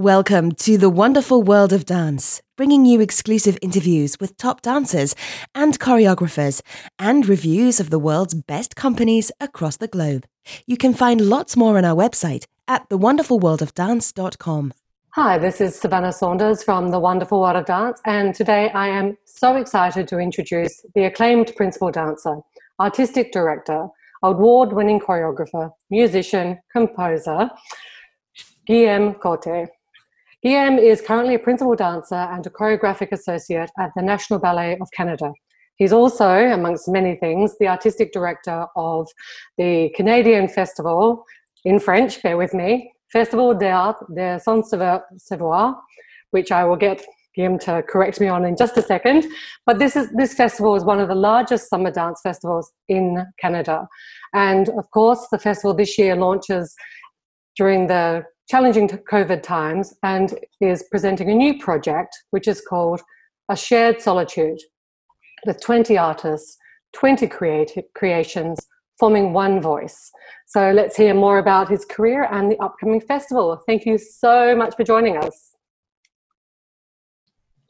Welcome to the wonderful world of dance, bringing you exclusive interviews with top dancers and choreographers and reviews of the world's best companies across the globe. You can find lots more on our website at thewonderfulworldofdance.com. Hi, this is Savannah Saunders from The Wonderful World of Dance, and today I am so excited to introduce the acclaimed principal dancer, artistic director, award winning choreographer, musician, composer, Guillaume Côté. Guillaume is currently a principal dancer and a choreographic associate at the National Ballet of Canada. He's also, amongst many things, the artistic director of the Canadian Festival in French, bear with me, Festival d'Art de Saint-Savoir, which I will get him to correct me on in just a second. But this is this festival is one of the largest summer dance festivals in Canada, and of course, the festival this year launches during the challenging COVID times and is presenting a new project which is called A Shared Solitude with 20 artists, 20 creative creations forming one voice. So let's hear more about his career and the upcoming festival. Thank you so much for joining us.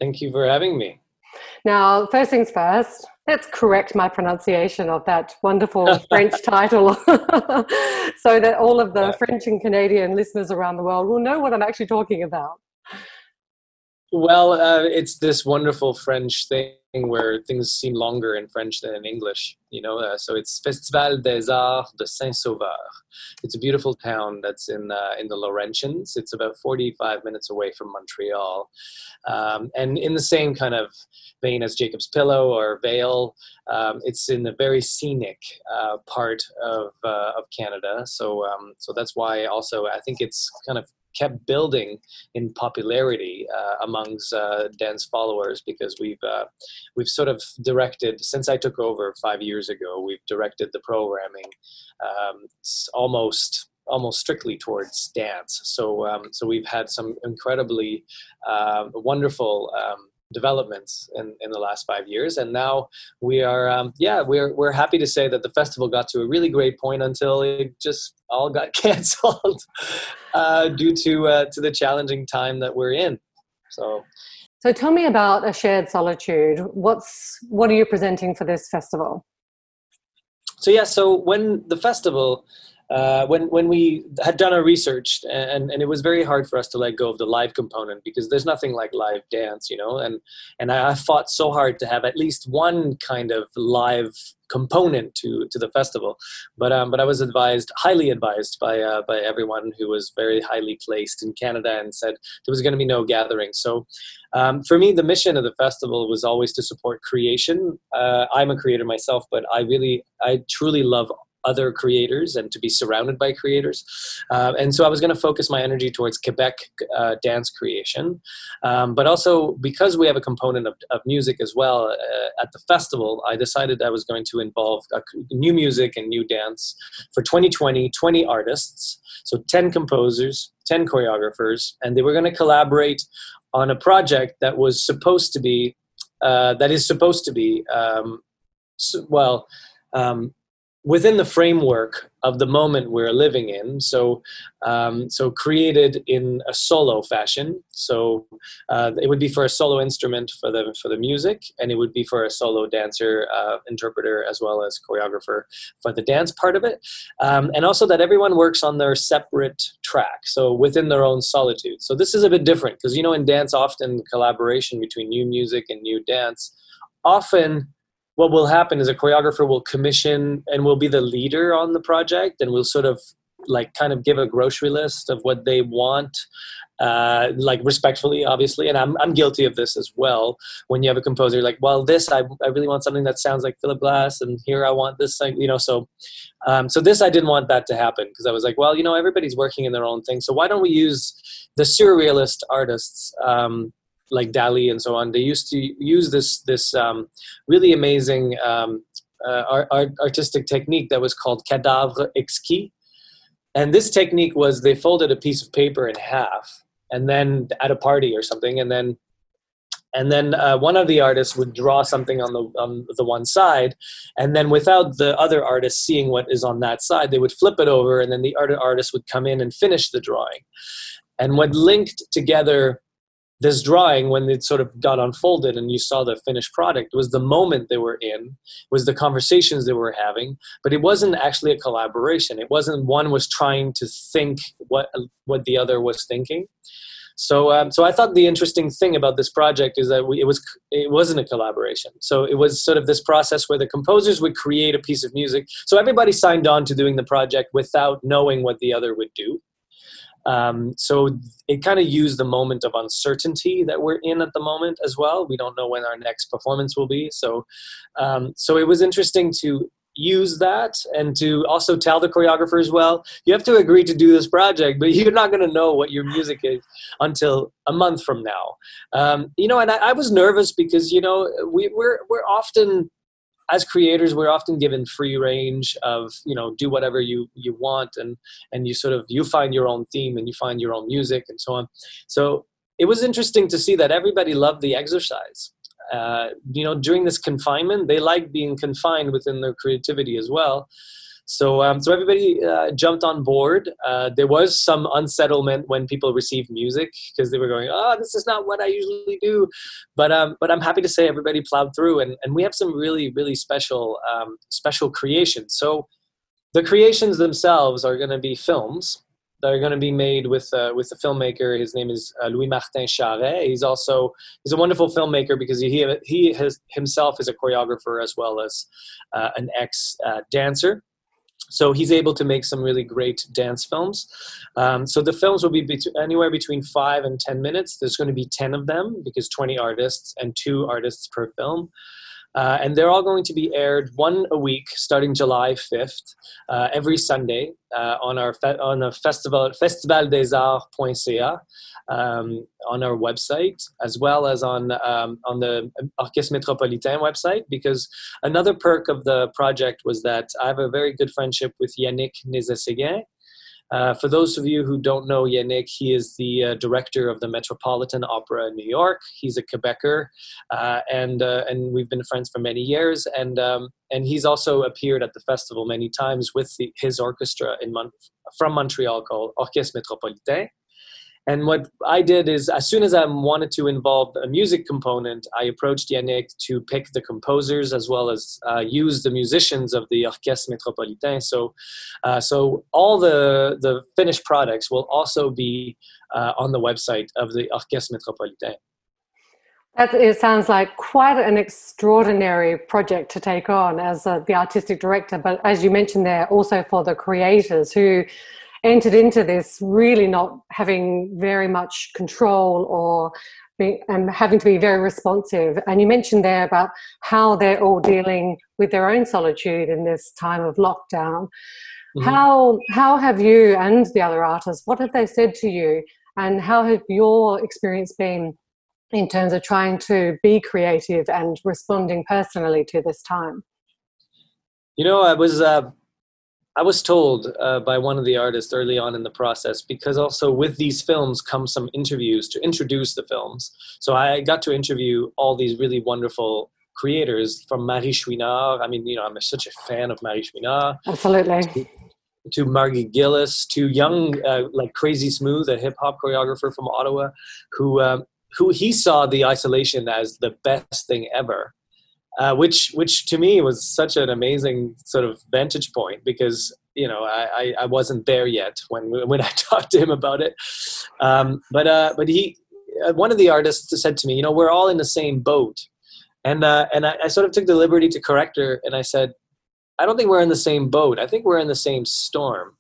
Thank you for having me. Now, first things first, let's correct my pronunciation of that wonderful French title. So that all of the French and Canadian listeners around the world will know what I'm actually talking about. Well, uh, it's this wonderful French thing where things seem longer in French than in English, you know. Uh, so it's Festival des Arts de Saint-Sauveur. It's a beautiful town that's in uh, in the Laurentians. It's about 45 minutes away from Montreal, um, and in the same kind of vein as Jacob's Pillow or Vail. Um, it's in the very scenic uh, part of uh, of Canada. So um, so that's why also I think it's kind of kept building in popularity uh, amongst uh, dance followers because we've uh, we've sort of directed since I took over five years ago. We've directed the programming um, almost almost strictly towards dance. So um, so we've had some incredibly uh, wonderful. Um, developments in, in the last five years and now we are um, yeah we're, we're happy to say that the festival got to a really great point until it just all got canceled uh, due to uh, to the challenging time that we're in so so tell me about a shared solitude what's what are you presenting for this festival so yeah so when the festival uh, when when we had done our research and and it was very hard for us to let go of the live component because there's nothing like live dance you know? And and I, I fought so hard to have at least one kind of live component to to the festival. But um but I was advised highly advised by uh, by everyone who was very highly placed in Canada and said there was going to be no gathering. So um, for me the mission of the festival was always to support creation. Uh, I'm a creator myself but I really I truly love other creators and to be surrounded by creators. Uh, and so I was going to focus my energy towards Quebec uh, dance creation. Um, but also, because we have a component of, of music as well uh, at the festival, I decided I was going to involve new music and new dance for 2020, 20 artists. So 10 composers, 10 choreographers, and they were going to collaborate on a project that was supposed to be, uh, that is supposed to be, um, so, well, um, within the framework of the moment we're living in so um, so created in a solo fashion. So uh, it would be for a solo instrument for the for the music and it would be for a solo dancer uh, interpreter as well as choreographer for the dance part of it. Um, and also that everyone works on their separate track so within their own solitude. So this is a bit different because you know in dance often collaboration between new music and new dance often what will happen is a choreographer will commission and will be the leader on the project and will sort of like kind of give a grocery list of what they want uh, like respectfully obviously. And I'm, I'm guilty of this as well. When you have a composer like well this I, I really want something that sounds like philip glass and here i want this thing you know so um, so this i didn't want that to happen because i was like well you know everybody's working in their own thing so why don't we use the surrealist artists um, like Dali and so on, they used to use this this um, really amazing um, uh, art, artistic technique that was called cadavre exquis. And this technique was they folded a piece of paper in half, and then at a party or something, and then and then uh, one of the artists would draw something on the on the one side, and then without the other artist seeing what is on that side, they would flip it over, and then the other artist would come in and finish the drawing And what linked together this drawing when it sort of got unfolded and you saw the finished product was the moment they were in was the conversations they were having but it wasn't actually a collaboration. It wasn't one was trying to think what what the other was thinking. So um, so i thought the interesting thing about this project is that we, it was it wasn't a collaboration. So it was sort of this process where the composers would create a piece of music. So everybody signed on to doing the project without knowing what the other would do um, so it kind of used the moment of uncertainty that we're in at the moment as well. We don't know when our next performance will be. So, um, so it was interesting to use that and to also tell the choreographers well you have to agree to do this project but you're not going to know what your music is until a month from now um, you know and I, I, was nervous because you know we, we're we're often as creators we're often given free range of you know do whatever you you want and and you sort of you find your own theme and you find your own music and so on. So it was interesting to see that everybody loved the exercise. Uh, you know during this confinement they like being confined within their creativity as well so, um, so everybody uh, jumped on board. Uh, there was some unsettlement when people received music because they were going, "Oh, this is not what I usually do," but um, but I'm happy to say everybody plowed through, and, and we have some really really special um, special creations. So, the creations themselves are going to be films that are going to be made with uh, with a filmmaker. His name is uh, Louis Martin Charest. He's also he's a wonderful filmmaker because he he has himself is a choreographer as well as uh, an ex uh, dancer so he's able to make some really great dance films. Um, so the films will be anywhere between five and 10 minutes. There's going to be 10 of them because 20 artists and two artists per film. Uh, and they're all going to be aired one a week starting July 5th, uh, every Sunday uh, on our fe- on a festival festivaldesarts.ca um, on our website as well as on um, on the Orchestre Métropolitain website because another perk of the project was that I have a very good friendship with Yannick Nézet-Séguin uh, for those of you who don't know Yannick, he is the uh, director of the Metropolitan Opera in New York. He's a Quebecer, uh, and uh, and we've been friends for many years. And um, and he's also appeared at the festival many times with the, his orchestra in Mon- from Montreal called Orchestre Métropolitain. And what I did is, as soon as I wanted to involve a music component, I approached Yannick to pick the composers as well as uh, use the musicians of the Orchestre Métropolitain. So, uh, so all the the finished products will also be uh, on the website of the Orchestre Métropolitain. That it sounds like quite an extraordinary project to take on as uh, the artistic director. But as you mentioned there, also for the creators who entered into this really not having very much control or be, and having to be very responsive. And you mentioned there about how they're all dealing with their own solitude in this time of lockdown. Mm-hmm. How how have you and the other artists? What have they said to you? And how have your experience been in terms of trying to be creative and responding personally to this time? You know, I was uh, I was told uh, by one of the artists early on in the process because also with these films come some interviews to introduce the films. So I got to interview all these really wonderful creators from Marie Chouinard. I mean, you know, I'm such a fan of Marie Chouinard. Absolutely. To, to Margie Gillis, to young, uh, like Crazy Smooth, a hip hop choreographer from Ottawa, who um, who he saw the isolation as the best thing ever uh, which which to me was such an amazing sort of vantage point because you know I, I, wasn't there yet when when I talked to him about it. Um, but uh, but he uh, one of the artists said to me, you know, we're all in the same boat, and uh, and I, I sort of took the liberty to correct her, and I said, I don't think we're in the same boat. I think we're in the same storm.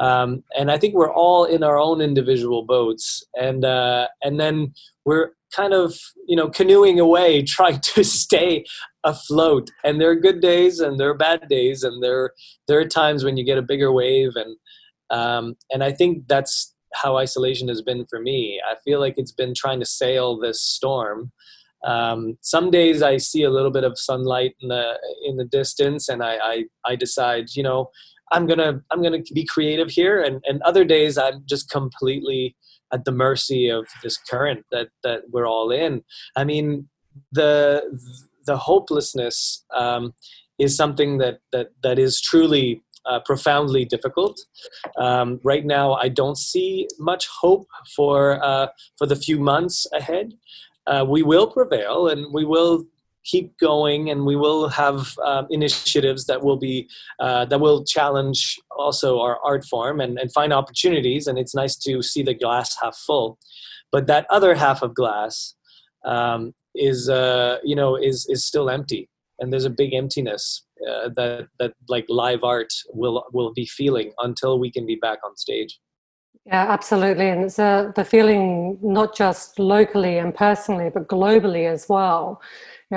Um, and I think we're all in our own individual boats, and uh, and then we're kind of you know canoeing away, trying to stay afloat. And there are good days, and there are bad days, and there there are times when you get a bigger wave, and um, and I think that's how isolation has been for me. I feel like it's been trying to sail this storm. Um, some days I see a little bit of sunlight in the in the distance, and I, I I decide, you know, I'm gonna I'm gonna be creative here, and and other days I'm just completely at the mercy of this current that that we're all in. I mean, the the hopelessness um, is something that that that is truly uh, profoundly difficult. Um, right now, I don't see much hope for uh, for the few months ahead. Uh, we will prevail, and we will keep going and we will have um, initiatives that will be uh, that will challenge also our art form and, and find opportunities and it's nice to see the glass half full. But that other half of glass um, is uh, you know is is still empty and there's a big emptiness uh, that that like live art will will be feeling until we can be back on stage. Yeah absolutely and it's uh, the feeling not just locally and personally but globally as well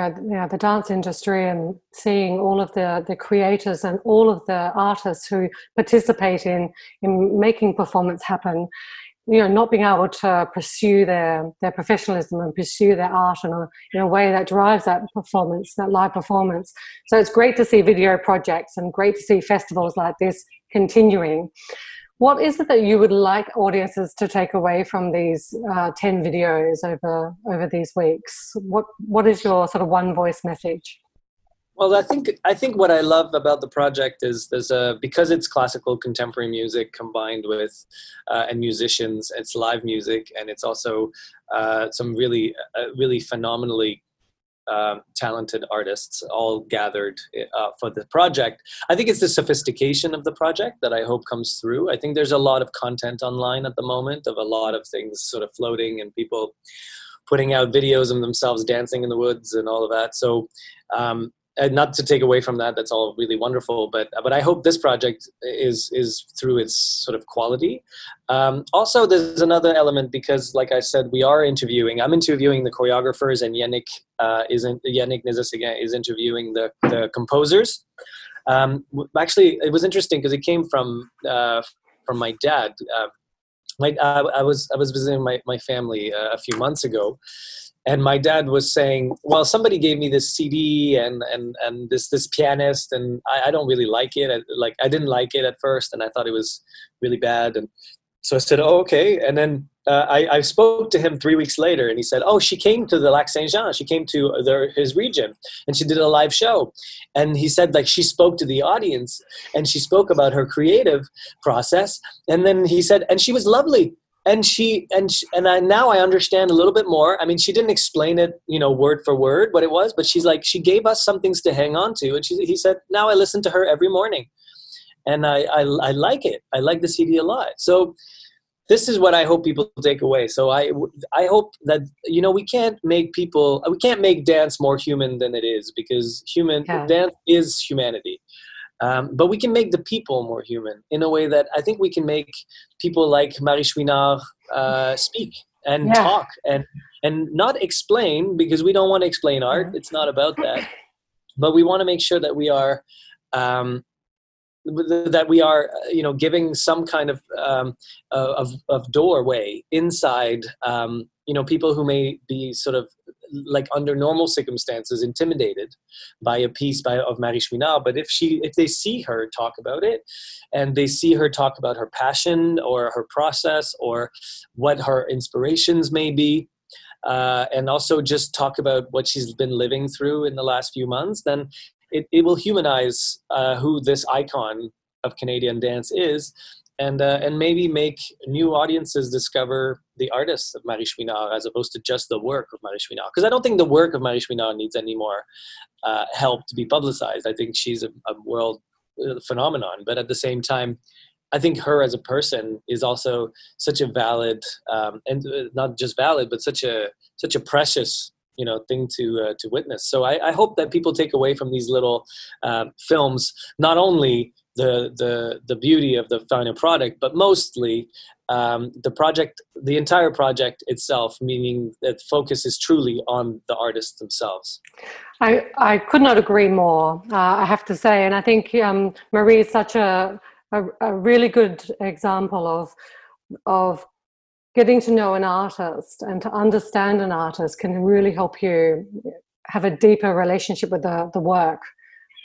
know, you know, the dance industry and seeing all of the, the creators and all of the artists who participate in, in making performance happen you know not being able to pursue their their professionalism and pursue their art in a, in a way that drives that performance that live performance. So it's great to see video projects and great to see festivals like this continuing what is it that you would like audiences to take away from these uh, 10 videos over over these weeks what what is your sort of one voice message well, I think I think what I love about the project is there's a because it's classical contemporary music combined with uh, and musicians. It's live music and it's also uh, some really uh, really phenomenally um, talented artists all gathered uh, for the project. I think it's the sophistication of the project that I hope comes through. I think there's a lot of content online at the moment of a lot of things sort of floating and people putting out videos of themselves dancing in the woods and all of that. So um, and not to take away from that that's all really wonderful but but i hope this project is is through its sort of quality. Um, also there's another element because like i said we are interviewing i'm interviewing the choreographers and yannick uh, is in, yannick Nézet-Séguin is interviewing the the composers. Um, actually it was interesting because it came from uh, from my dad. Uh, my, I was I was visiting my, my family uh, a few months ago, and my dad was saying well somebody gave me this cd and and and this this pianist and i, I don't really like it. I, like i didn't like it at first and i thought it was really bad. And so i said oh okay. And then uh, I, I spoke to him three weeks later and he said oh she came to the lac saint jean she came to their, his region and she did a live show. And he said like she spoke to the audience and she spoke about her creative process. And then he said and she was lovely and she and she, and I, now I understand a little bit more. I mean, she didn't explain it, you know, word for word what it was, but she's like she gave us some things to hang on to, and she he said now I listen to her every morning, and I I, I like it. I like the CD a lot. So this is what I hope people take away. So I I hope that you know we can't make people we can't make dance more human than it is because human yeah. dance is humanity. Um, but we can make the people more human in a way that I think we can make people like Marie Chouinard uh, speak and yeah. talk and and not explain because we don't want to explain art. Mm-hmm. It's not about that, but we want to make sure that we are. Um, that we are you know giving some kind of um, of, of doorway inside um, you know people who may be sort of like under normal circumstances intimidated by a piece by of Marie Chouinard. But if she if they see her talk about it and they see her talk about her passion or her process or what her inspirations may be, uh, and also just talk about what she's been living through in the last few months, then it, it will humanize uh, who this icon of Canadian dance is and uh, and maybe make new audiences discover the artists of Marie Chouinard as opposed to just the work of Marie Chouinard. Because I don't think the work of Marie Chouinard needs any more uh, help to be publicized. I think she's a, a world uh, phenomenon, but at the same time, I think her as a person is also such a valid um, and uh, not just valid, but such a such a precious you know thing to uh, to witness. So I, I, hope that people take away from these little uh, films not only the the the beauty of the final product, but mostly um, the project, the entire project itself, meaning that focus is truly on the artists themselves. I I could not agree more. Uh, I have to say, and I think um, Marie is such a, a a really good example of of getting to know an artist and to understand an artist can really help you have a deeper relationship with the, the work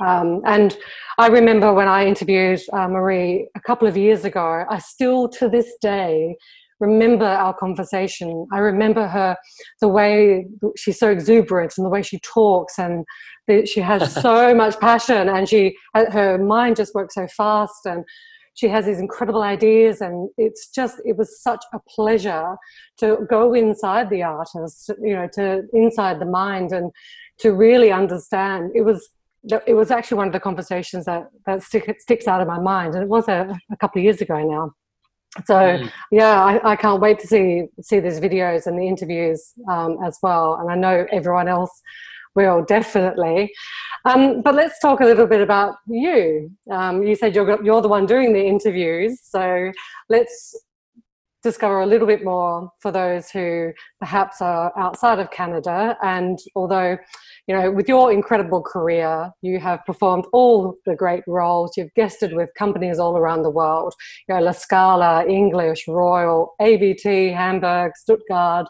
um, and I remember when I interviewed uh, Marie a couple of years ago, I still to this day remember our conversation. I remember her, the way she's so exuberant and the way she talks, and the, she has so much passion, and she her mind just works so fast, and she has these incredible ideas, and it's just it was such a pleasure to go inside the artist, you know, to inside the mind, and to really understand. It was it was actually one of the conversations that that stick, sticks out of my mind, and it was a, a couple of years ago now. So mm. yeah, I, I, can't wait to see see these videos and the interviews um, as well. And I know everyone else will definitely. Um, but let's talk a little bit about you. Um, you said you're you're the one doing the interviews, so let's discover a little bit more for those who perhaps are outside of Canada. And although, you know, with your incredible career, you have performed all the great roles, you've guested with companies all around the world, you know, La Scala, English, Royal, ABT, Hamburg, Stuttgart.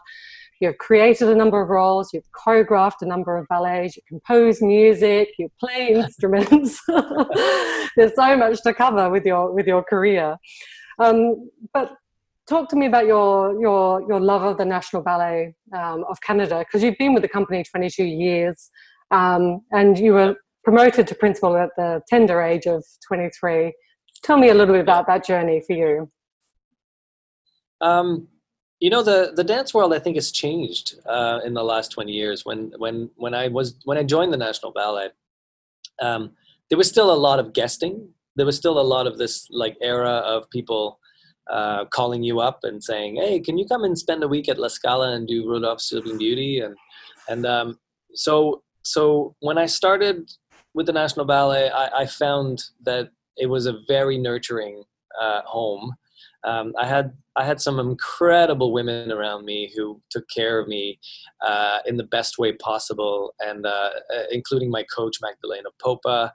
You've created a number of roles, you've choreographed a number of ballets, you compose music, you play instruments. There's so much to cover with your with your career. Um, but talk to me about your your your love of the National Ballet um, of Canada because you've been with the company 22 years um, and you were promoted to principal at the tender age of 23. Tell me a little bit about that journey for you. Um, you know the the dance world I think has changed uh, in the last 20 years. When when when I was when I joined the National Ballet, um, there was still a lot of guesting. There was still a lot of this like era of people uh, calling you up and saying, "Hey, can you come and spend a week at La Scala and do Rudolph's Sleeping Beauty?" And and um, so so when I started with the National Ballet, I, I found that it was a very nurturing uh, home. Um, I had I had some incredible women around me who took care of me uh, in the best way possible, and uh, uh including my coach Magdalena Popa,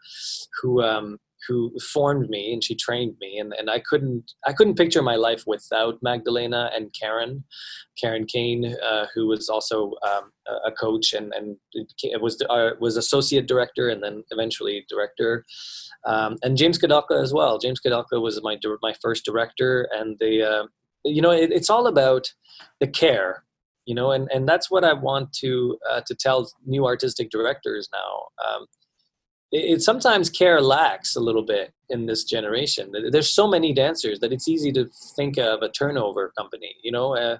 who um, who formed me and she trained me. And, and I couldn't I couldn't picture my life without Magdalena and Karen Karen Kain uh, who was also um, a coach and and was uh, was associate director and then eventually director. Um, and James Kudelka as well. James Kudelka was my my first director and the uh, you know it, it's all about the care you know and and that's what I want to uh, to tell new artistic directors now. Um, it, it, sometimes care lacks a little bit in this generation. There's so many dancers that it's easy to think of a turnover company. You know, uh,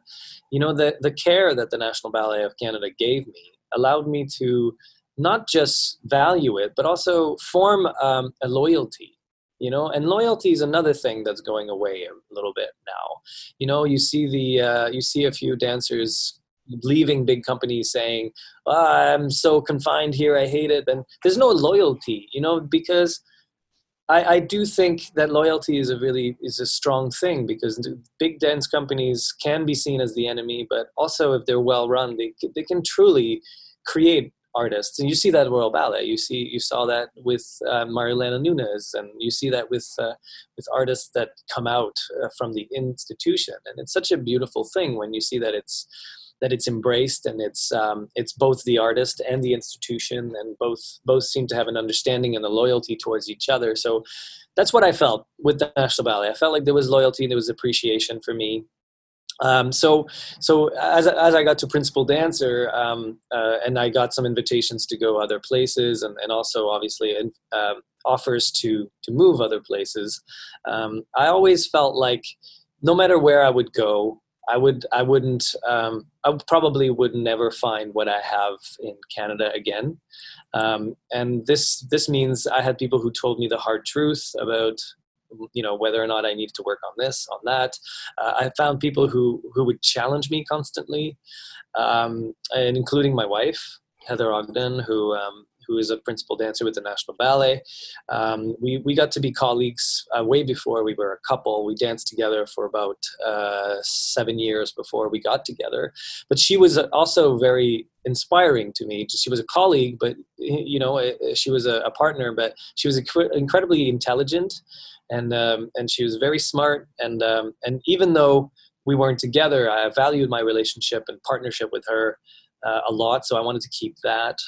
you know the the care that the National Ballet of Canada gave me allowed me to not just value it, but also form um, a loyalty you know and loyalty is another thing that's going away a little bit now you know you see the uh, you see a few dancers leaving big companies saying oh, i'm so confined here i hate it and there's no loyalty you know because I, I do think that loyalty is a really is a strong thing because big dance companies can be seen as the enemy but also if they're well run they, they can truly create artists. And you see that at royal ballet. You see you saw that with uh, marianela nunez and you see that with uh, with artists that come out uh, from the institution. And it's such a beautiful thing when you see that it's that it's embraced and it's um, it's both the artist and the institution and both both seem to have an understanding and a loyalty towards each other. So that's what i felt with the national ballet. I felt like there was loyalty and there was appreciation for me. Um, so so as, as i got to principal dancer um, uh, and i got some invitations to go other places and, and also obviously uh, offers to to move other places um, i always felt like no matter where i would go I would I wouldn't um, I probably would never find what I have in Canada again, um, and this this means I had people who told me the hard truth about you know whether or not I needed to work on this on that. Uh, I found people who who would challenge me constantly, um, and including my wife Heather Ogden, who um, who is a principal dancer with the National Ballet. Um, we, we got to be colleagues uh, way before we were a couple. We danced together for about uh, seven years before we got together. But she was also very inspiring to me. She was a colleague, but you know, eh, eh, she was a, a partner. But she was incredibly intelligent, and um, and she was very smart. And um, and even though we weren't together, I valued my relationship and partnership with her. Uh, a lot, so I wanted to keep that.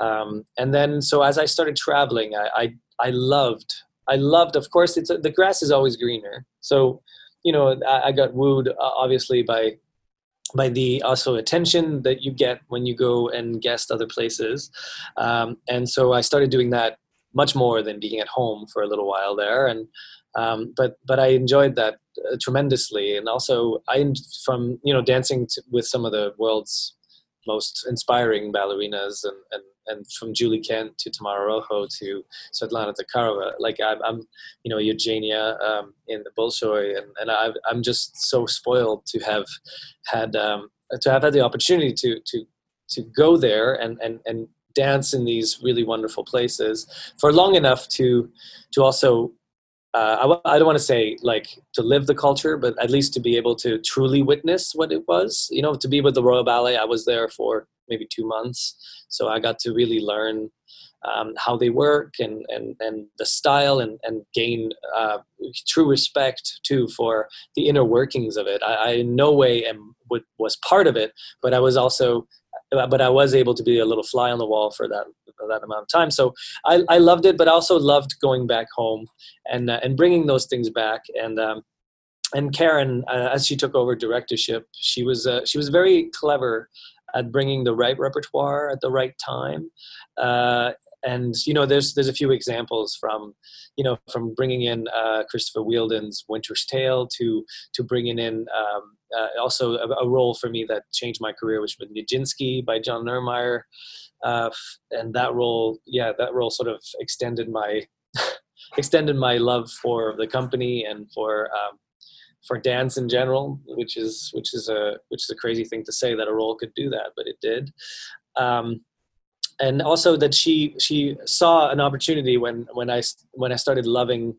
Um, and then, so as I started traveling, I, I, I loved, I loved, of course, it's the grass is always greener. So you know, I, I got wooed uh, obviously by by the also attention that you get when you go and guest other places. Um, and so I started doing that much more than being at home for a little while there. And um, but but I enjoyed that uh, tremendously. And also I from you know dancing to, with some of the world's most inspiring ballerinas and, and, and from Julie Kent to Tamara Rojo to Svetlana Zakharova, like I'm, I'm you know, Eugenia um, in the Bolshoi and, and i am just so spoiled to have had, um, to have had the opportunity to, to, to go there and, and, and dance in these really wonderful places for long enough to, to also uh, I w- I don't want to say like to live the culture, but at least to be able to truly witness what it was. You know, to be with the Royal Ballet, I was there for maybe two months, so I got to really learn um, how they work and and and the style, and and gain uh, true respect too for the inner workings of it. I, I in no way am was part of it, but I was also but I was able to be a little fly on the wall for that that amount of time. So I, I loved it, but also loved going back home and uh, and bringing those things back. And um, and Karen, uh, as she took over directorship, she was uh, she was very clever at bringing the right repertoire at the right time. Uh, and you know, there's there's a few examples from, you know, from bringing in uh, Christopher Wheeldon's Winter's Tale to to bringing in um, uh, also a, a, role for me that changed my career, which was Nijinsky by John Neumeier, uh, and that role, yeah, that role sort of extended my extended my love for the company and for um, for dance in general, which is which is a which is a crazy thing to say that a role could do that, but it did. Um, and also that she she saw an opportunity when when I when I started loving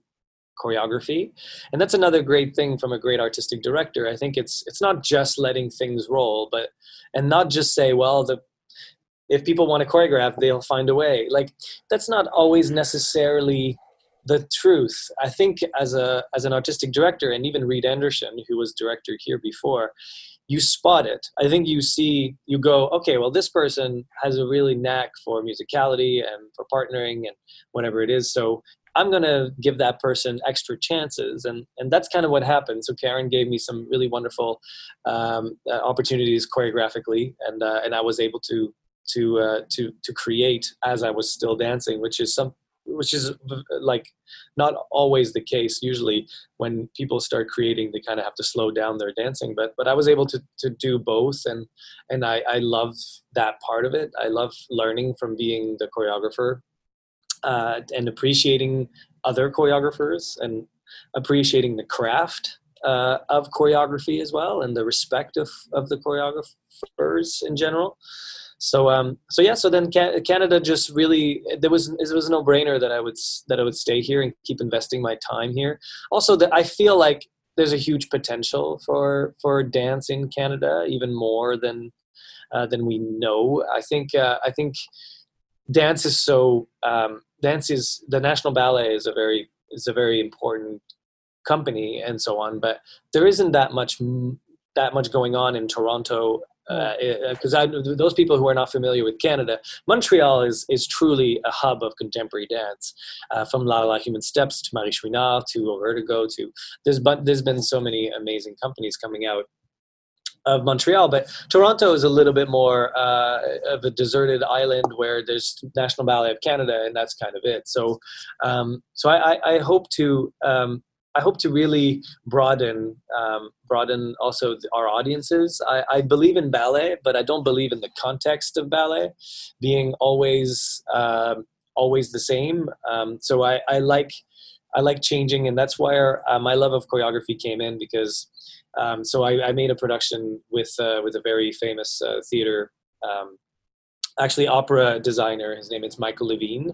choreography. And that's another great thing from a great artistic director. I think it's it's not just letting things roll but and not just say well the if people want to choreograph they'll find a way. Like that's not always necessarily the truth i think as a as an artistic director and even reid anderson who was director here before you spot it i think you see you go okay well this person has a really knack for musicality and for partnering and whatever it is so I'm going to give that person extra chances. And, and that's kind of what happened. So Karen gave me some really wonderful um, uh, opportunities choreographically, and, uh, and I was able to, to, uh, to, to create as I was still dancing, which is some, which is like not always the case. Usually when people start creating, they kind of have to slow down their dancing, but, but I was able to, to do both. And, and I, I love that part of it. I love learning from being the choreographer uh, and appreciating other choreographers and appreciating the craft uh, of choreography as well and the respect of, of the choreographers in general so um so yeah so then canada just really there was it was a no-brainer that i would that i would stay here and keep investing my time here. Also that i feel like there's a huge potential for for dance in canada even more than uh, than we know. I think uh, i think dance is so um, dance is the National Ballet is a very is a very important company and so on, but there isn't that much that much going on in Toronto because uh, uh those people who are not familiar with Canada, Montreal is is truly a hub of contemporary dance, uh, from La La Human Steps to Marie Chouinard to Vertigo to there's but there's been so many amazing companies coming out of Montreal, but Toronto is a little bit more uh, of a deserted island where there's National Ballet of Canada, and that's kind of it. So, um, so I, I, hope to um, I hope to really broaden um, broaden also our audiences. I, I, believe in ballet, but I don't believe in the context of ballet being always um, always the same. Um, so I, I like I like changing, and that's where uh, my love of choreography came in because um, so I, I, made a production with uh, with a very famous uh, theater, um, actually opera designer. His name is Michael Levine,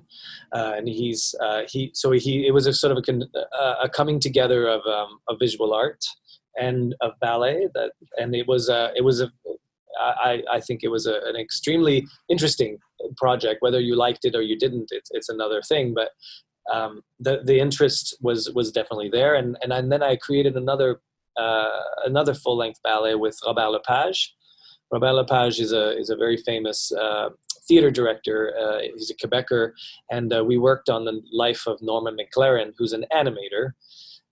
uh, and he's uh, he. So he it was a sort of a, a coming together of um, of visual art and of ballet. That and it was a it was a I, I think it was a, an extremely interesting project. Whether you liked it or you didn't, it's, it's another thing. But um, the the interest was was definitely there, and and, and then I created another uh, another full length ballet with Robert Lepage. Robert Lepage is a is a very famous uh, theater director. Uh, he's a Quebecer, and uh, we worked on the life of Norman McLaren, who's an animator.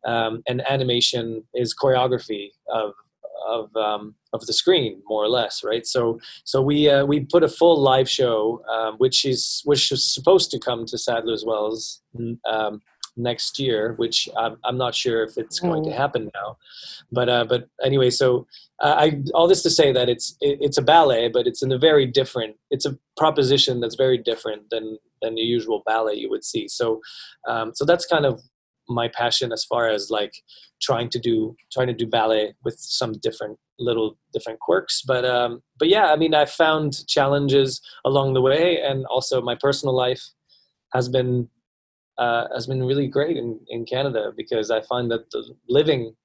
um, and animation is choreography of of um, of the screen, more or less, right? So so we uh, we put a full live show, um, which is which is supposed to come to Sadler's Wells um, next year, which I'm, I'm not sure if it's going mm. to happen now, but uh, but anyway, so uh, I all this to say that it's it, it's a ballet, but it's in a very different. It's a proposition that's very different than than the usual ballet you would see. So um, so that's kind of my passion as far as like trying to do trying to do ballet with some different little different quirks but um but yeah i mean i found challenges along the way and also my personal life has been uh, has been really great in, in Canada because I find that the living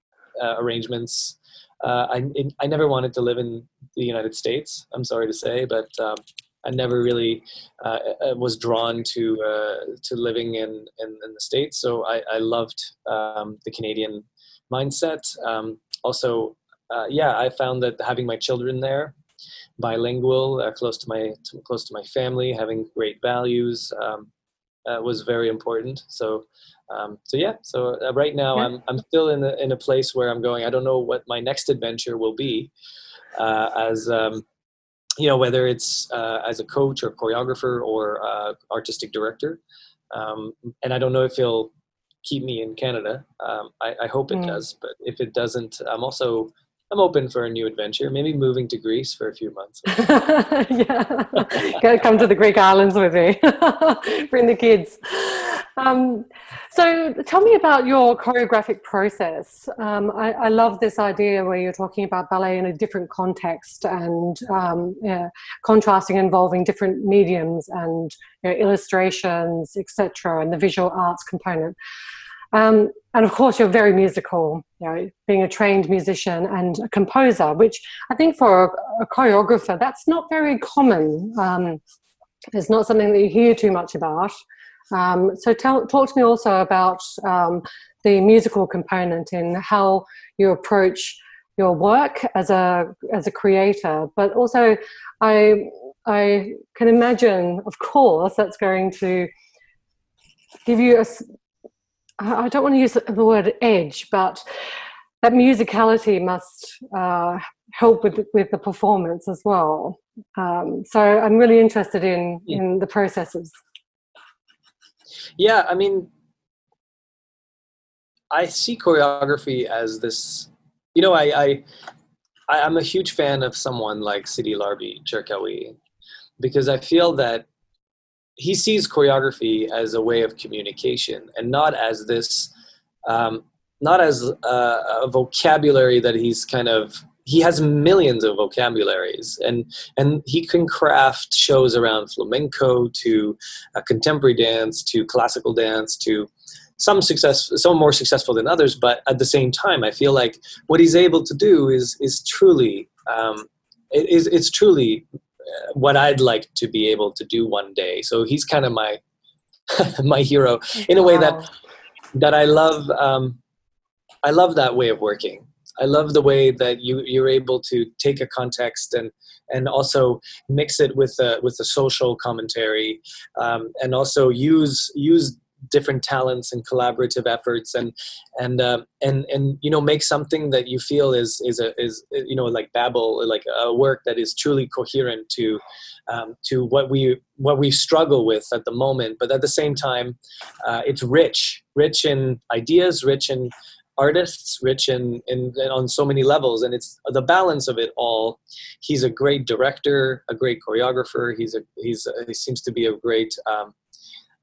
uh, arrangements. Uh, I I never wanted to live in the United States. I'm sorry to say, but um, I never really uh, uh, was drawn to uh, to living in, in, in the states. So I, I loved um, the Canadian mindset. Um, also, uh, yeah, I found that having my children there, bilingual, uh, close to my to, close to my family, having great values, um, uh, was very important. So. Um, so yeah, so right now. I'm I'm still in a in a place where I'm going. I don't know what my next adventure will be, as um, you know, whether it's uh, as a coach or choreographer or uh, artistic director. Um, and I don't know if he'll keep me in Canada. Um, I, I, hope it mm. does, but if it doesn't, I'm also I'm open for a new adventure. Maybe moving to Greece for a few months. yeah, come to the Greek islands with me. Bring the kids. Um, so, tell me about your choreographic process. Um, I, I, love this idea where you're talking about ballet in a different context and um, yeah, contrasting involving different mediums and you know, illustrations, etc., and the visual arts component. Um, and of course, you're very musical, you know, being a trained musician and a composer, which I think for a, a choreographer, that's not very common. Um, it's not something that you hear too much about. Um, so tell, talk to me also about um, the musical component in how you approach your work as a as a creator, but also I I can imagine, of course, that's going to give you a, I don't want to use the word edge, but that musicality must uh, help with with the performance as well. Um, so I'm really interested in in the processes. Yeah, I mean, I see choreography as this. You know, I, I I'm a huge fan of someone like Sidi Larbi Cherkaoui because I feel that he sees choreography as a way of communication and not as this um, not as a, a, vocabulary that he's kind of he has millions of vocabularies and and he can craft shows around flamenco to contemporary dance to classical dance to some success some more successful than others but at the same time i feel like what he's able to do is is truly um, it is it's truly what I'd like to be able to do one day. So he's kind of my my hero in a way that that I love. Um, I love that way of working. I love the way that you you're able to take a context and and also mix it with a with a social commentary, um, and also use use different talents and collaborative efforts and and uh, and and you know make something that you feel is is a is you know like babel like a work that is truly coherent to um, to what we what we struggle with at the moment. But at the same time uh, it's rich rich in ideas rich in artists rich in, in, in, on so many levels. And it's the balance of it all. He's a great director a great choreographer. He's a he's a, he seems to be a great um,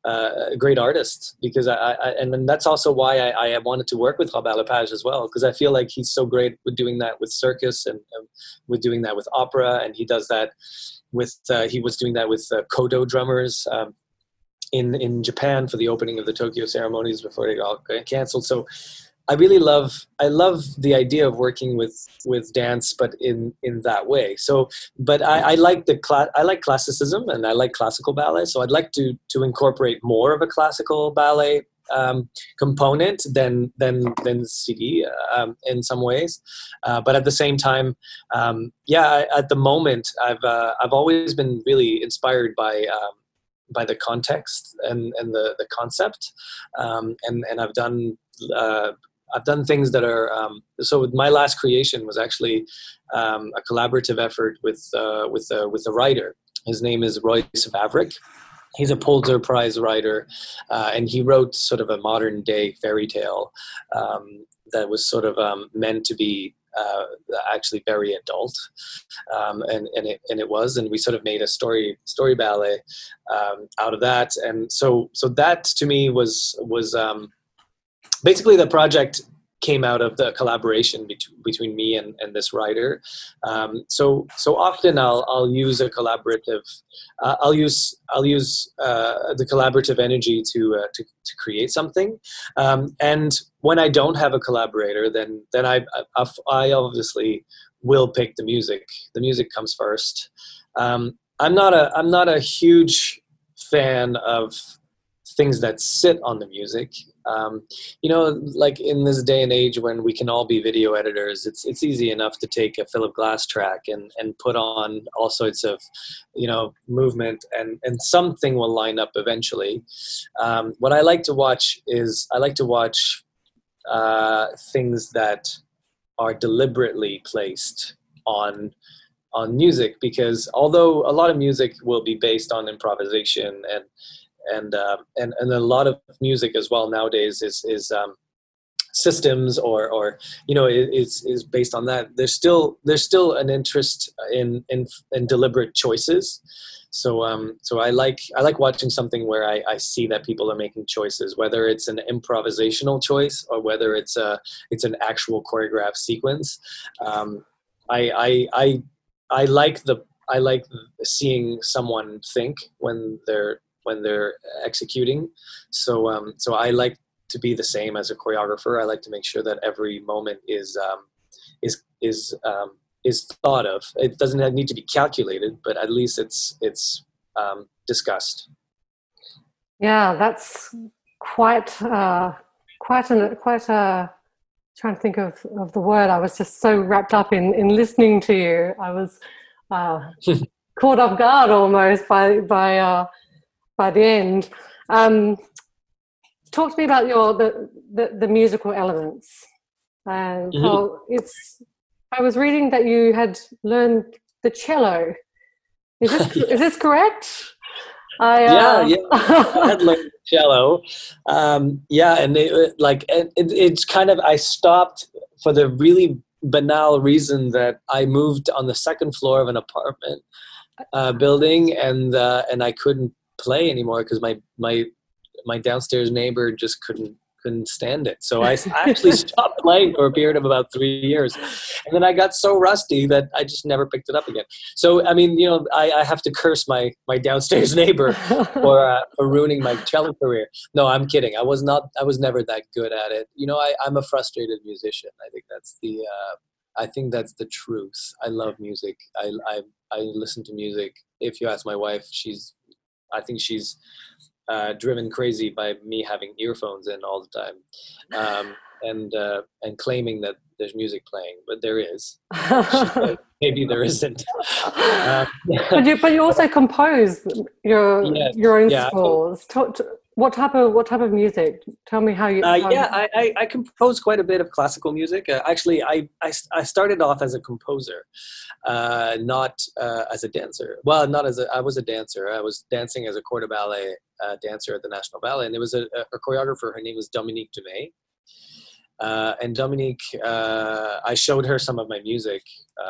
uh, a great artist because I, I and that's also why I, I, wanted to work with Robert Lepage as well because I feel like he's so great with doing that with circus and um, with doing that with opera and he does that with uh, he was doing that with uh, kodo drummers um, in in Japan for the opening of the Tokyo ceremonies before they got canceled. So I really love I love the idea of working with with dance, but in in that way. So, but I, I like the cla- I like classicism and I like classical ballet. So I'd like to to incorporate more of a classical ballet um, component than than than Sidi um, in some ways, uh, but at the same time, um, yeah. I, at the moment, I've uh, I've always been really inspired by um, by the context and and the the concept, um, and and I've done. Uh, I've done things that are um, so. My last creation was actually um, a collaborative effort with uh, with uh, with a writer. His name is Royce Vavrek. He's a Pulitzer Prize writer, uh, and he wrote sort of a modern day fairy tale um, that was sort of um, meant to be uh, actually very adult, um, and and it and it was, and we sort of made a story story ballet um, out of that, and so so that to me was was um, basically the project came out of the collaboration between, between me and, and this writer. Um, so so often I'll I'll use a collaborative, uh, I'll use I'll use uh, the collaborative energy to, uh, to to create something, um, and when I don't have a collaborator, then then I I, I obviously will pick the music. The music comes first. Um, I'm not a I'm not a huge fan of things that sit on the music. Um, you know, like in this day and age when we can all be video editors, it's it's easy enough to take a Philip Glass track and and put on all sorts of, you know, movement and and something will line up eventually. Um, what I like to watch is I like to watch uh, things that are deliberately placed on on music because although a lot of music will be based on improvisation and and uh, and and a lot of music as well nowadays is is um, systems or or you know is is based on that. There's still there's still an interest in in, in deliberate choices. So um so I like I like watching something where I, I see that people are making choices, whether it's an improvisational choice or whether it's a it's an actual choreographed sequence. Um, I I I I like the I like seeing someone think when they're when they're executing. So um, so I like to be the same as a choreographer. I like to make sure that every moment is um, is is um, is thought of. It doesn't need to be calculated, but at least it's it's um, discussed. Yeah, that's quite uh, quite an quite a trying to think of, of the word. I was just so wrapped up in in listening to you. I was uh, caught off guard almost by by uh, by the end. Um, talk to me about your the, the, the musical elements. And mm-hmm. so it's. I was reading that you had learned the cello. Is this is this correct? I, uh... Yeah, yeah. I had learned cello. Um, yeah, and it, like it, it's kind of I stopped for the really banal reason that I moved on the second floor of an apartment uh, building, and uh, and I couldn't play anymore because my my my downstairs neighbor just couldn't couldn't stand it. So I actually stopped playing for a period of about three years, and then I got so rusty that I just never picked it up again. So I mean, you know, I, I have to curse my my downstairs neighbor for uh, for ruining my cello career. No, I'm kidding. I was not. I was never that good at it. You know, I, I'm a frustrated musician. I think that's the. Uh, I think that's the truth. I love music. I, I I listen to music. If you ask my wife, she's I think she's uh, driven crazy by me having earphones in all the time, um, and uh, and claiming that there's music playing, but there is. Maybe there isn't. Um, but you but you also compose your yes, your own yeah. scores. Talk, what type of what type of music? Tell me how you. Uh, yeah, I, I, I compose quite a bit of classical music. Uh, actually, I, I I started off as a composer, uh, not uh, as a dancer. Well, not as a I was a dancer. I was dancing as a corps de ballet uh, dancer at the National Ballet, and there was a, a choreographer. Her name was Dominique Dumais. Uh, and Dominique, I showed her some of my music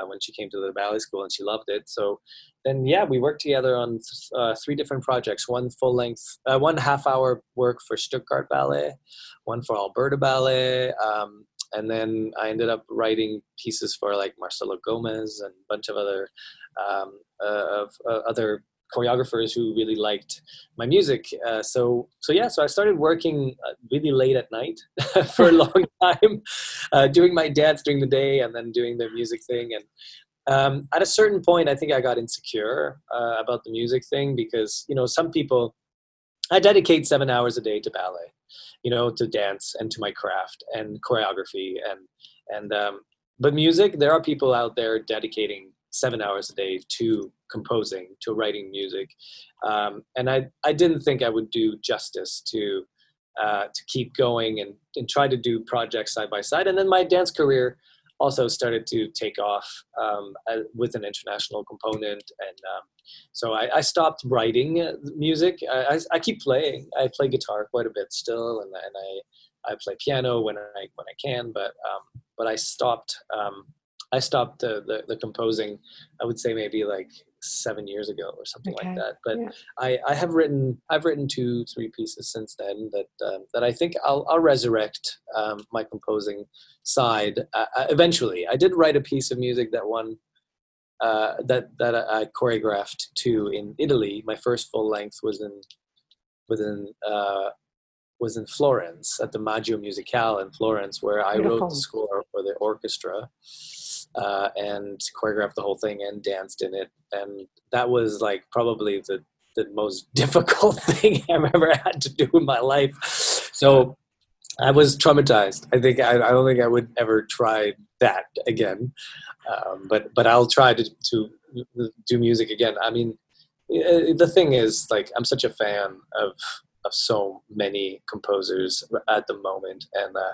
when she came to the ballet school, and she loved it. So then yeah, we worked together on uh, three different projects. One full length, uh, one half hour work for Stuttgart Ballet, one for Alberta Ballet, um, and then I ended up writing pieces for like Marcelo Gomes and a bunch of other um, uh, of uh, other choreographers who really liked my music. Uh, so so yeah, so I started working uh, really late at night for a long time, doing my dance during the day and then doing the music thing and um, at a certain point, I think I got insecure uh, about the music thing because you know some people. I dedicate seven hours a day to ballet, you know, to dance and to my craft and choreography and and um, but music. There are people out there dedicating seven hours a day to composing, to writing music, um, and I I didn't think I would do justice to uh, to keep going and, and try to do projects side by side. And then my dance career also started to take off um, with an international component. And um, so I, I, stopped writing uh, music. I, I, I, keep playing. I play guitar quite a bit still, and, and I, I play piano when I when I can. But um, but I stopped. I stopped the, the, the composing. I would say maybe like seven years ago or something okay. like that. But yeah. I, I have written I've written two three pieces since then that um, that I think I'll I'll resurrect um, my composing side uh, uh, eventually. I did write a piece of music that one uh, that that I choreographed to in Italy. My first full length was in within uh, was in Florence at the Maggio Musicale in Florence, where I Beautiful. wrote the score for the orchestra uh, and choreographed the whole thing and danced in it. And that was like probably the the most difficult thing I've ever had to do in my life. So I was traumatized. I think I, I don't think I would ever try that again. Um, but but I'll try to to do music again. I mean, the thing is, like, I'm such a fan of of so many composers at the moment, and uh,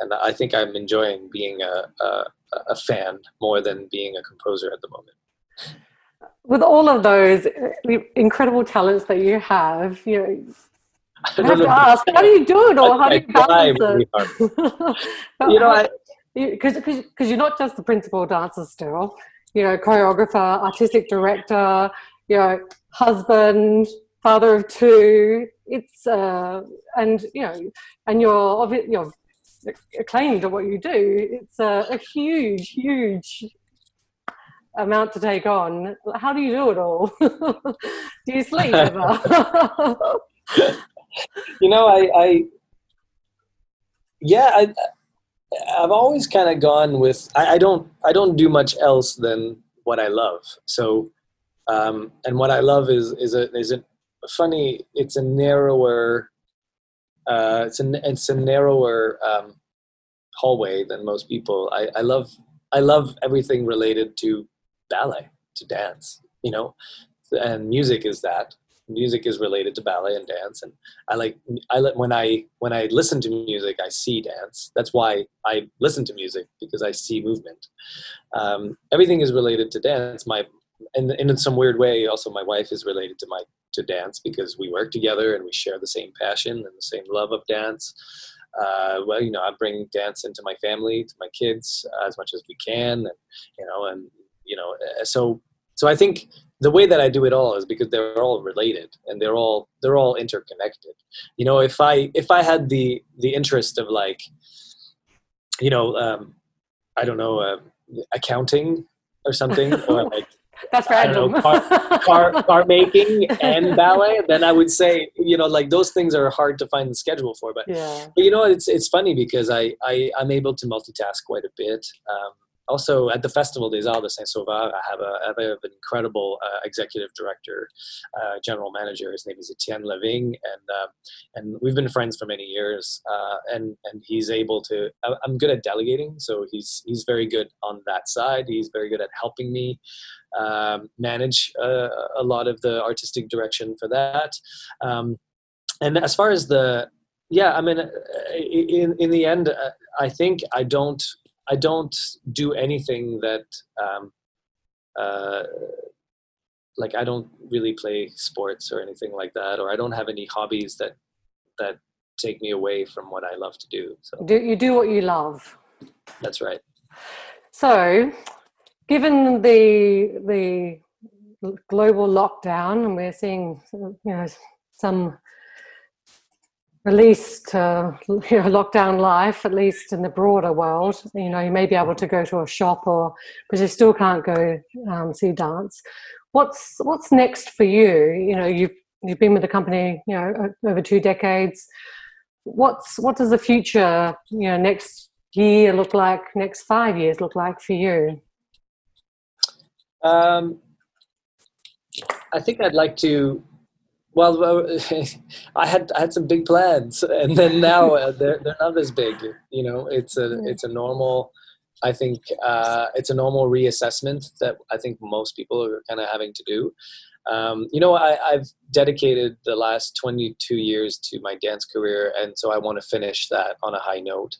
and I think I'm enjoying being a, a, a fan more than being a composer at the moment. With all of those uh, incredible talents that you have, you know, I have to ask, how do you do it all? How do you balance it? you know, because because you're not just the principal dancer still, you know, choreographer, artistic director, you know, husband, father of two. It's uh, and you know, and you're obviously you're acclaimed at what you do. It's a, a huge, huge amount to take on. How do you do it all? do you sleep ever? you know, I, I yeah, I, I've always kind of gone with. I, I, don't, I don't do much else than what I love. So, um, and what I love is is a is a funny. It's a narrower. Uh, it's a it's a narrower um, hallway than most people. I, I love I love everything related to ballet, to dance. You know, and music is that music is related to ballet and dance and i like i let when i when i listen to music i see dance that's why i listen to music because i see movement um, everything is related to dance my and, and in some weird way also my wife is related to my to dance because we work together and we share the same passion and the same love of dance uh, well you know i bring dance into my family to my kids uh, as much as we can and you know and you know uh, so so i think the way that I do it all is because they're all related and they're all they're all interconnected. You know, if I if I had the the interest of like, you know, um, I don't know, uh, accounting or something, or like that's random. Know, car, car, car making and ballet, then I would say, you know, like those things are hard to find the schedule for. But, yeah. but you know, it's it's funny because I, I I'm able to multitask quite a bit. Um, also at the Festival des Arts de Saint-Sauveur, I have, a, I have an incredible uh, executive director, uh, general manager. His name is Etienne Leving, and uh, and we've been friends for many years. Uh, and and he's able to. I'm good at delegating, so he's he's very good on that side. He's very good at helping me um, manage uh, a lot of the artistic direction for that. Um, and as far as the yeah, I mean, uh, in in the end, I think I don't I don't do anything that um, uh, like I don't really play sports or anything like that, or I don't have any hobbies that that take me away from what I love to do. So do you do what you love? That's right. So, given the the global lockdown, and we're seeing you know some released you know, lockdown life, at least in the broader world. You know, you may be able to go to a shop, or but you still can't go um, see dance. What's what's next for you? You know, you've you've been with the company, you know, over two decades. What's what does the future, you know, next year look like? Next five years look like for you? Um, I think I'd like to well, I had I had some big plans, and then now uh, they're they're not as big. You know, it's a it's a normal. I think uh, it's a normal reassessment that I think most people are kind of having to do. Um, you know, I, I've dedicated the last 22 years to my dance career, and so I want to finish that on a high note.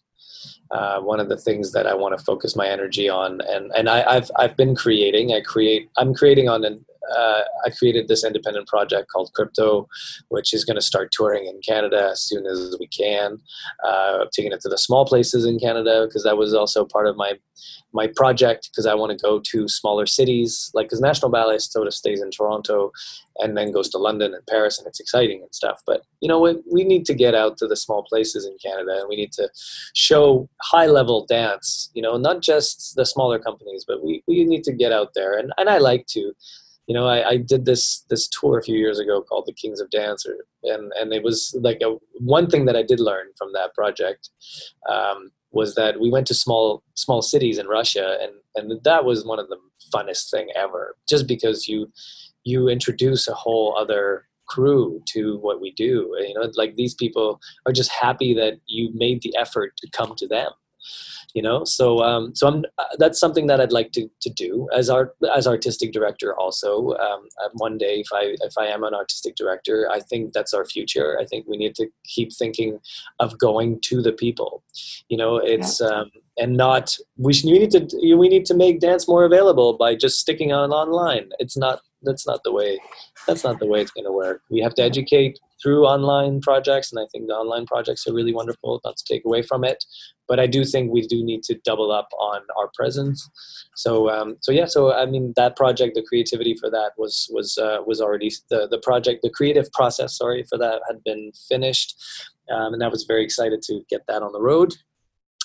Uh, one of the things that I want to focus my energy on, and and I, have I've been creating. I create. I'm creating on an. Uh, I created this independent project called Crypto, which is going to start touring in Canada as soon as we can. Uh, taking it to the small places in Canada because that was also part of my my project because I want to go to smaller cities, like because National Ballet sort of stays in Toronto and then goes to London and Paris, and it's exciting and stuff. But you know, we, we need to get out to the small places in Canada, and we need to show high level dance. You know, not just the smaller companies, but we, we need to get out there, and and I like to. You know, I, I did this this tour a few years ago called the Kings of Dance, and and it was like a one thing that I did learn from that project. Um, was that we went to small small cities in Russia, and and that was one of the funnest thing ever. Just because you you introduce a whole other crew to what we do. You know, like these people are just happy that you made the effort to come to them you know? So um, so I'm uh, that's something that I'd like to, to do as art as artistic director also. Um, uh, one day if I if I am an artistic director I think that's our future. I think we need to keep thinking of going to the people. You know it's um, and not we, should, we need to we need to make dance more available by just sticking on online. It's not that's not the way that's not the way it's going to work. We have to educate through online projects and i think the online projects are really wonderful not to take away from it but I do think we do need to double up on our presence. So um, so yeah, so I mean that project, the creativity for that was was uh, was already the the project, the creative process, sorry for that had been finished, um, and I was very excited to get that on the road.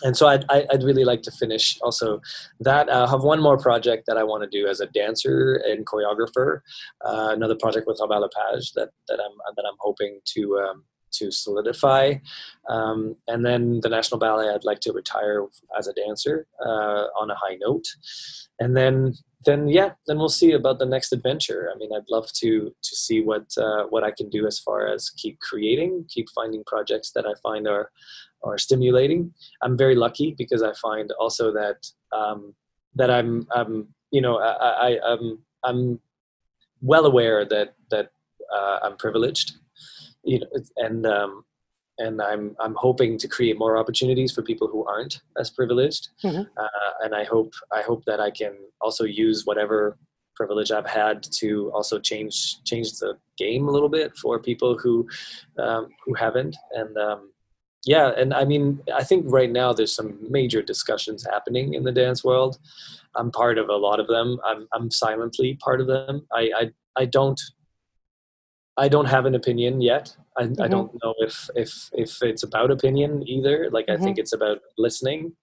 And so I'd, I'd really like to finish also that. I uh, have one more project that I want to do as a dancer and choreographer. Uh, another project with Robert Lepage that, that I'm that I'm hoping to um, to solidify. Um, and then the National Ballet, I'd like to retire as a dancer uh, on a high note. And then, then yeah, then we'll see about the next adventure. I mean, I'd love to to see what uh, what I can do as far as keep creating, keep finding projects that I find are are stimulating. I'm very lucky because I find also that um, that I'm, I'm you know I, I, I'm I'm well aware that that uh, I'm privileged you know, and um, and I'm I'm hoping to create more opportunities for people who aren't as privileged, mm-hmm. uh, and I hope I hope that I can also use whatever privilege I've had to also change change the game a little bit for people who um, who haven't, and um, yeah, and I mean I think right now there's some major discussions happening in the dance world. I'm part of a lot of them. I'm I'm silently part of them. I I, I don't I don't have an opinion yet. I, mm-hmm. I, don't know if if if it's about opinion either. Like mm-hmm. I think mm-hmm. it's about listening.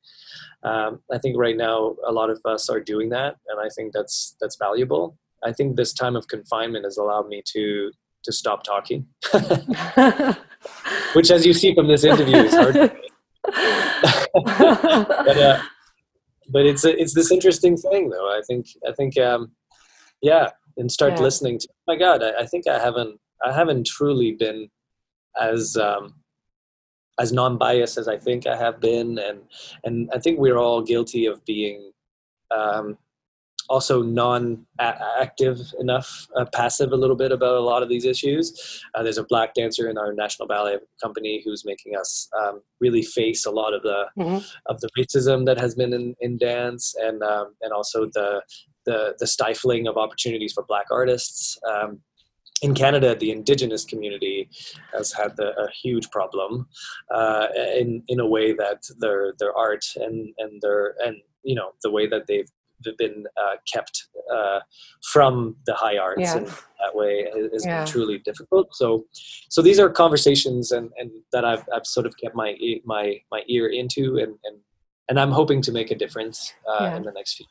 Um, I think right now a lot of us are doing that, and I think that's that's valuable. I think this time of confinement has allowed me to to stop talking, which, as you see from this interview, is hard. but, uh, but it's a, it's this interesting thing, though. I think I think um, yeah, and start yeah. listening to. Oh my God, I, I think I haven't I haven't truly been as um, as non-biased as I think I have been, and and I think we're all guilty of being um, also non-active enough, uh, passive a little bit about a lot of these issues. Uh, there's a black dancer in our national ballet company who's making us um, really face a lot of the mm-hmm. of the racism that has been in, in dance, and um, and also the the the stifling of opportunities for black artists. Um, in Canada, the Indigenous community has had the, a huge problem uh, in in a way that their their art and and their and you know the way that they've been uh, kept uh, from the high arts yeah. in that way has yeah. been truly difficult. So, so these are conversations and, and that I've, I've sort of kept my my my ear into and and, and I'm hoping to make a difference uh, yeah. in the next few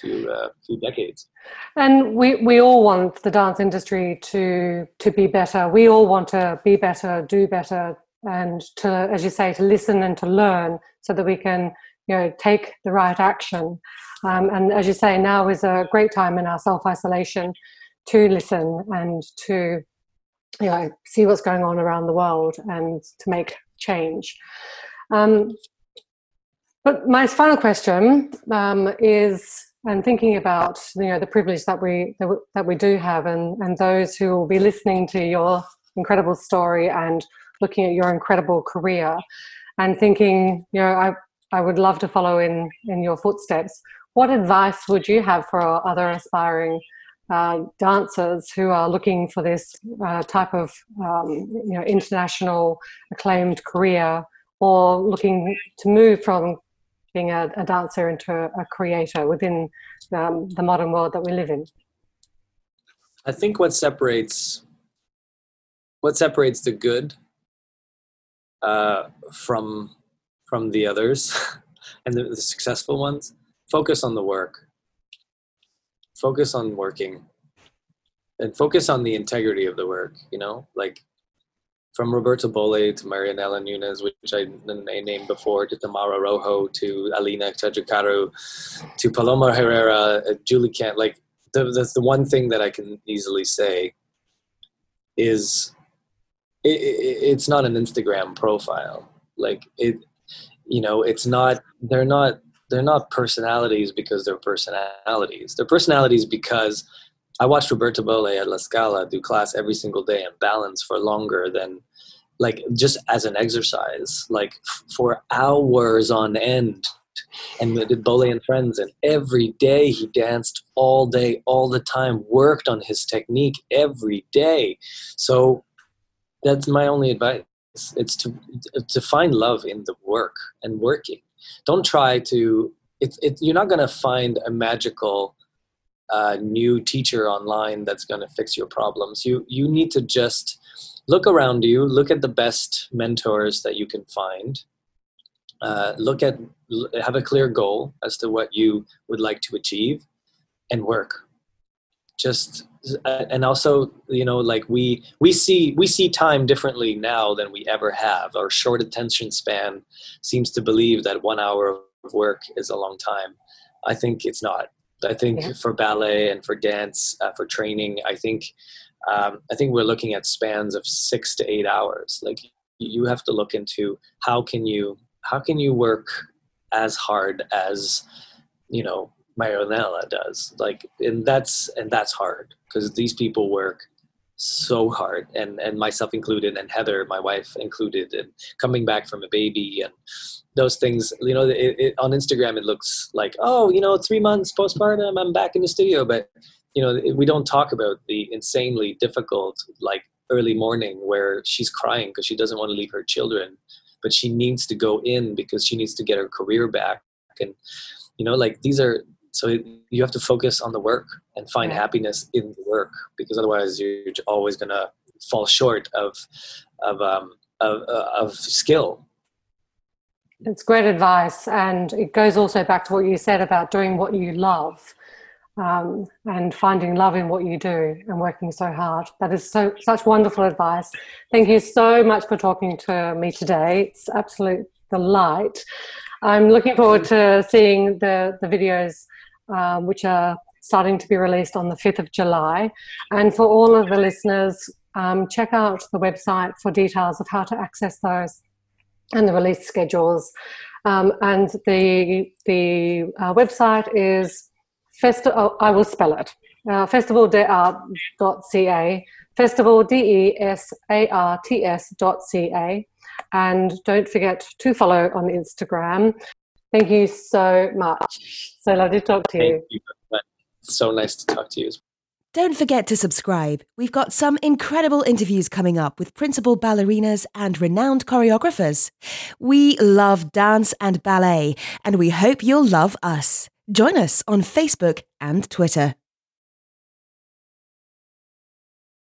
few uh, few decades. And we we all want the dance industry to to be better. We all want to be better, do better, and to, as you say, to listen and to learn, so that we can you know take the right action. Um, and as you say, now is a great time in our self isolation to listen and to you know see what's going on around the world and to make change. Um, but my final question um, is and thinking about you know the privilege that we that we do have and and those who will be listening to your incredible story and looking at your incredible career and thinking you know i i would love to follow in in your footsteps. What advice would you have for other aspiring uh, dancers who are looking for this uh, type of um, you know international acclaimed career or looking to move from being a, a dancer into a creator within um, the modern world that we live in? I think what separates what separates the good uh, from from the others and the, the successful ones focus on the work. Focus on working. And focus on the integrity of the work you know? Like from Roberto Bolle to Marianela Nuñez, which I, named before, to Tamara Rojo, to Alina Cojocaru, to Paloma Herrera, uh, Julie Kent, like the, the, the one thing that I can easily say is it, it, it's not an Instagram profile. Like it, you know, it's not, they're not, they're not personalities because they're personalities. They're personalities because I watched Roberto Bolle at La Scala do class every single day and balance for longer than like just as an exercise, like for hours on end. And did Bolle and Friends, and every day he danced all day, all the time, worked on his technique every day. So that's my only advice. It's to to find love in the work and working. Don't try to. It's it, you're not going to find a magical uh, new teacher online that's going to fix your problems. You you need to just look around you, look at the best mentors that you can find. Uh, look at have a clear goal as to what you would like to achieve, and work. Just and also you know like we we see we see time differently now than we ever have. Our short attention span seems to believe that one hour of work is a long time. I think it's not. I think yeah. for ballet and for dance, uh, for training, I think um, I think we're looking at spans of six to eight hours. Like you have to look into how can you how can you work as hard as you know Marianela does. Like and that's and that's hard because these people work so hard and and myself included and heather my wife included and coming back from a baby and those things you know it, it, on instagram it looks like oh you know three months postpartum i'm back in the studio. But you know we don't talk about the insanely difficult like early morning where she's crying because she doesn't want to leave her children but she needs to go in because she needs to get her career back. And you know like these are so you have to focus on the work and find happiness in the work because otherwise you're always going to fall short of of um, of, uh, of skill it's great advice and it goes also back to what you said about doing what you love um, and finding love in what you do and working so hard. That is so such wonderful advice. Thank you so much for talking to me today. It's absolute delight. I'm looking forward to seeing the the videos um, which are starting to be released on the 5th of July. And for all of the listeners, um, check out the website for details of how to access those and the release schedules. Um, and the the uh, website is festi- oh, I will spell it uh, festivaldesarts.ca, festival d e s a r t s dot c a, and don't forget to follow on Instagram Thank you so much. So lovely to talk to you. you. So nice to talk to you. Don't forget to subscribe. We've got some incredible interviews coming up with principal ballerinas and renowned choreographers. We love dance and ballet, and we hope you'll love us. Join us on Facebook and Twitter.